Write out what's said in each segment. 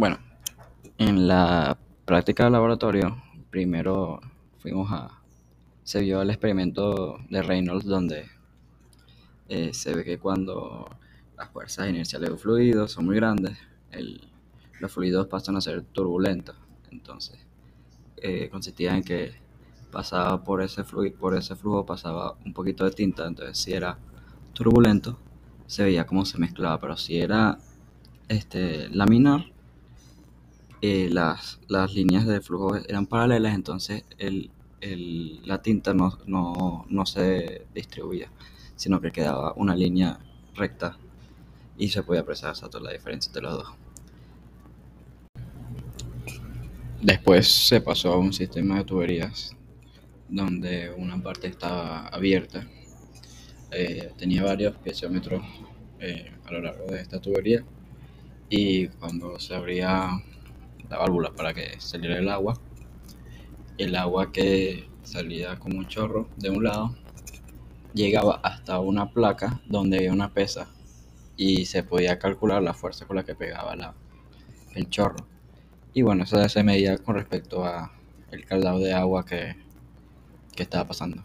Bueno, en la práctica de laboratorio, primero fuimos a... Se vio el experimento de Reynolds donde eh, se ve que cuando las fuerzas inerciales de un fluido son muy grandes, el- los fluidos pasan a ser turbulentos. Entonces, eh, consistía en que pasaba por ese, fluido, por ese flujo, pasaba un poquito de tinta. Entonces, si era turbulento, se veía cómo se mezclaba, pero si era este, laminar, eh, las, las líneas de flujo eran paralelas, entonces el, el- la tinta no, no, no se distribuía, sino que quedaba una línea recta y se podía apreciar exacto la diferencia entre los dos. Después se pasó a un sistema de tuberías donde una parte estaba abierta, eh, tenía varios piezómetros eh, a lo largo de esta tubería y cuando se abría la válvula para que saliera el agua, el agua que salía como un chorro de un lado llegaba hasta una placa donde había una pesa y se podía calcular la fuerza con la que pegaba el chorro. Y bueno, eso se medía con respecto a el caldado de agua que, que estaba pasando.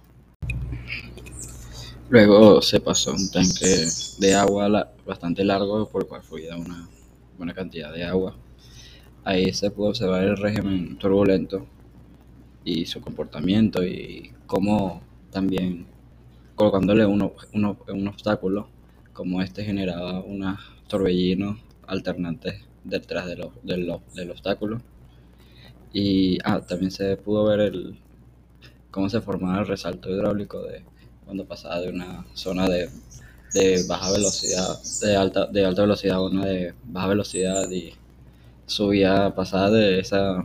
Luego se pasó un tanque de agua bastante largo por el cual fluía una buena cantidad de agua. Ahí se pudo observar el régimen turbulento y su comportamiento y cómo también colocándole un, ob- un ob- un obstáculo como este generaba unos torbellinos alternantes detrás de del obstáculo. Y ah, también se pudo ver el, cómo se formaba el resalto hidráulico de cuando pasaba de una zona de, de baja velocidad, de alta, de alta velocidad a una de baja velocidad y subía, pasaba de esa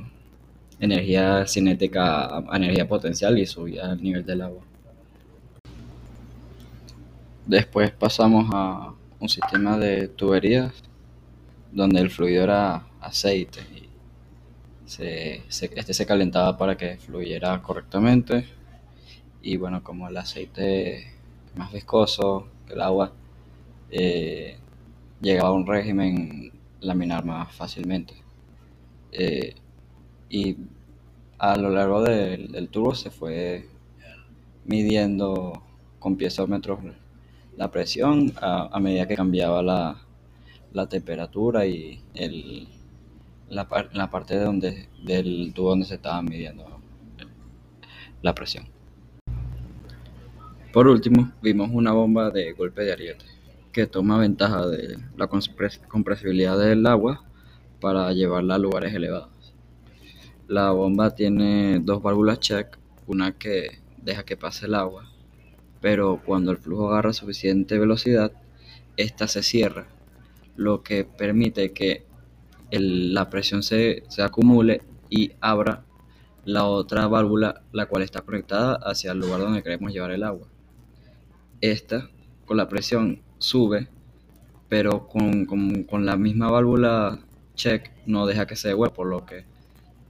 energía cinética a energía potencial y subía el nivel del agua. Después pasamos a un sistema de tuberías donde el fluido era aceite y se, este se calentaba para que fluyera correctamente y bueno, como el aceite más viscoso que el agua, eh, llegaba a un régimen laminar más fácilmente. Eh, y a lo largo del, tubo se fue midiendo con piezómetros la presión a, medida que cambiaba la, la temperatura y el, la, la parte de donde, del tubo donde se estaba midiendo la presión. Por último, vimos una bomba de golpe de ariete que toma ventaja de la compres- compresibilidad del agua para llevarla a lugares elevados. La bomba tiene dos válvulas check, una que deja que pase el agua, pero cuando el flujo agarra suficiente velocidad, esta se cierra, lo que permite que la presión se, se acumule y abra la otra válvula, la cual está conectada hacia el lugar donde queremos llevar el agua. Esta, con la presión, sube, pero con, con- con la misma válvula check no deja que se devuelva, por lo que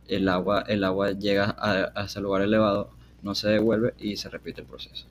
el agua, el agua llega a, a ese lugar elevado, no se devuelve y se repite el proceso.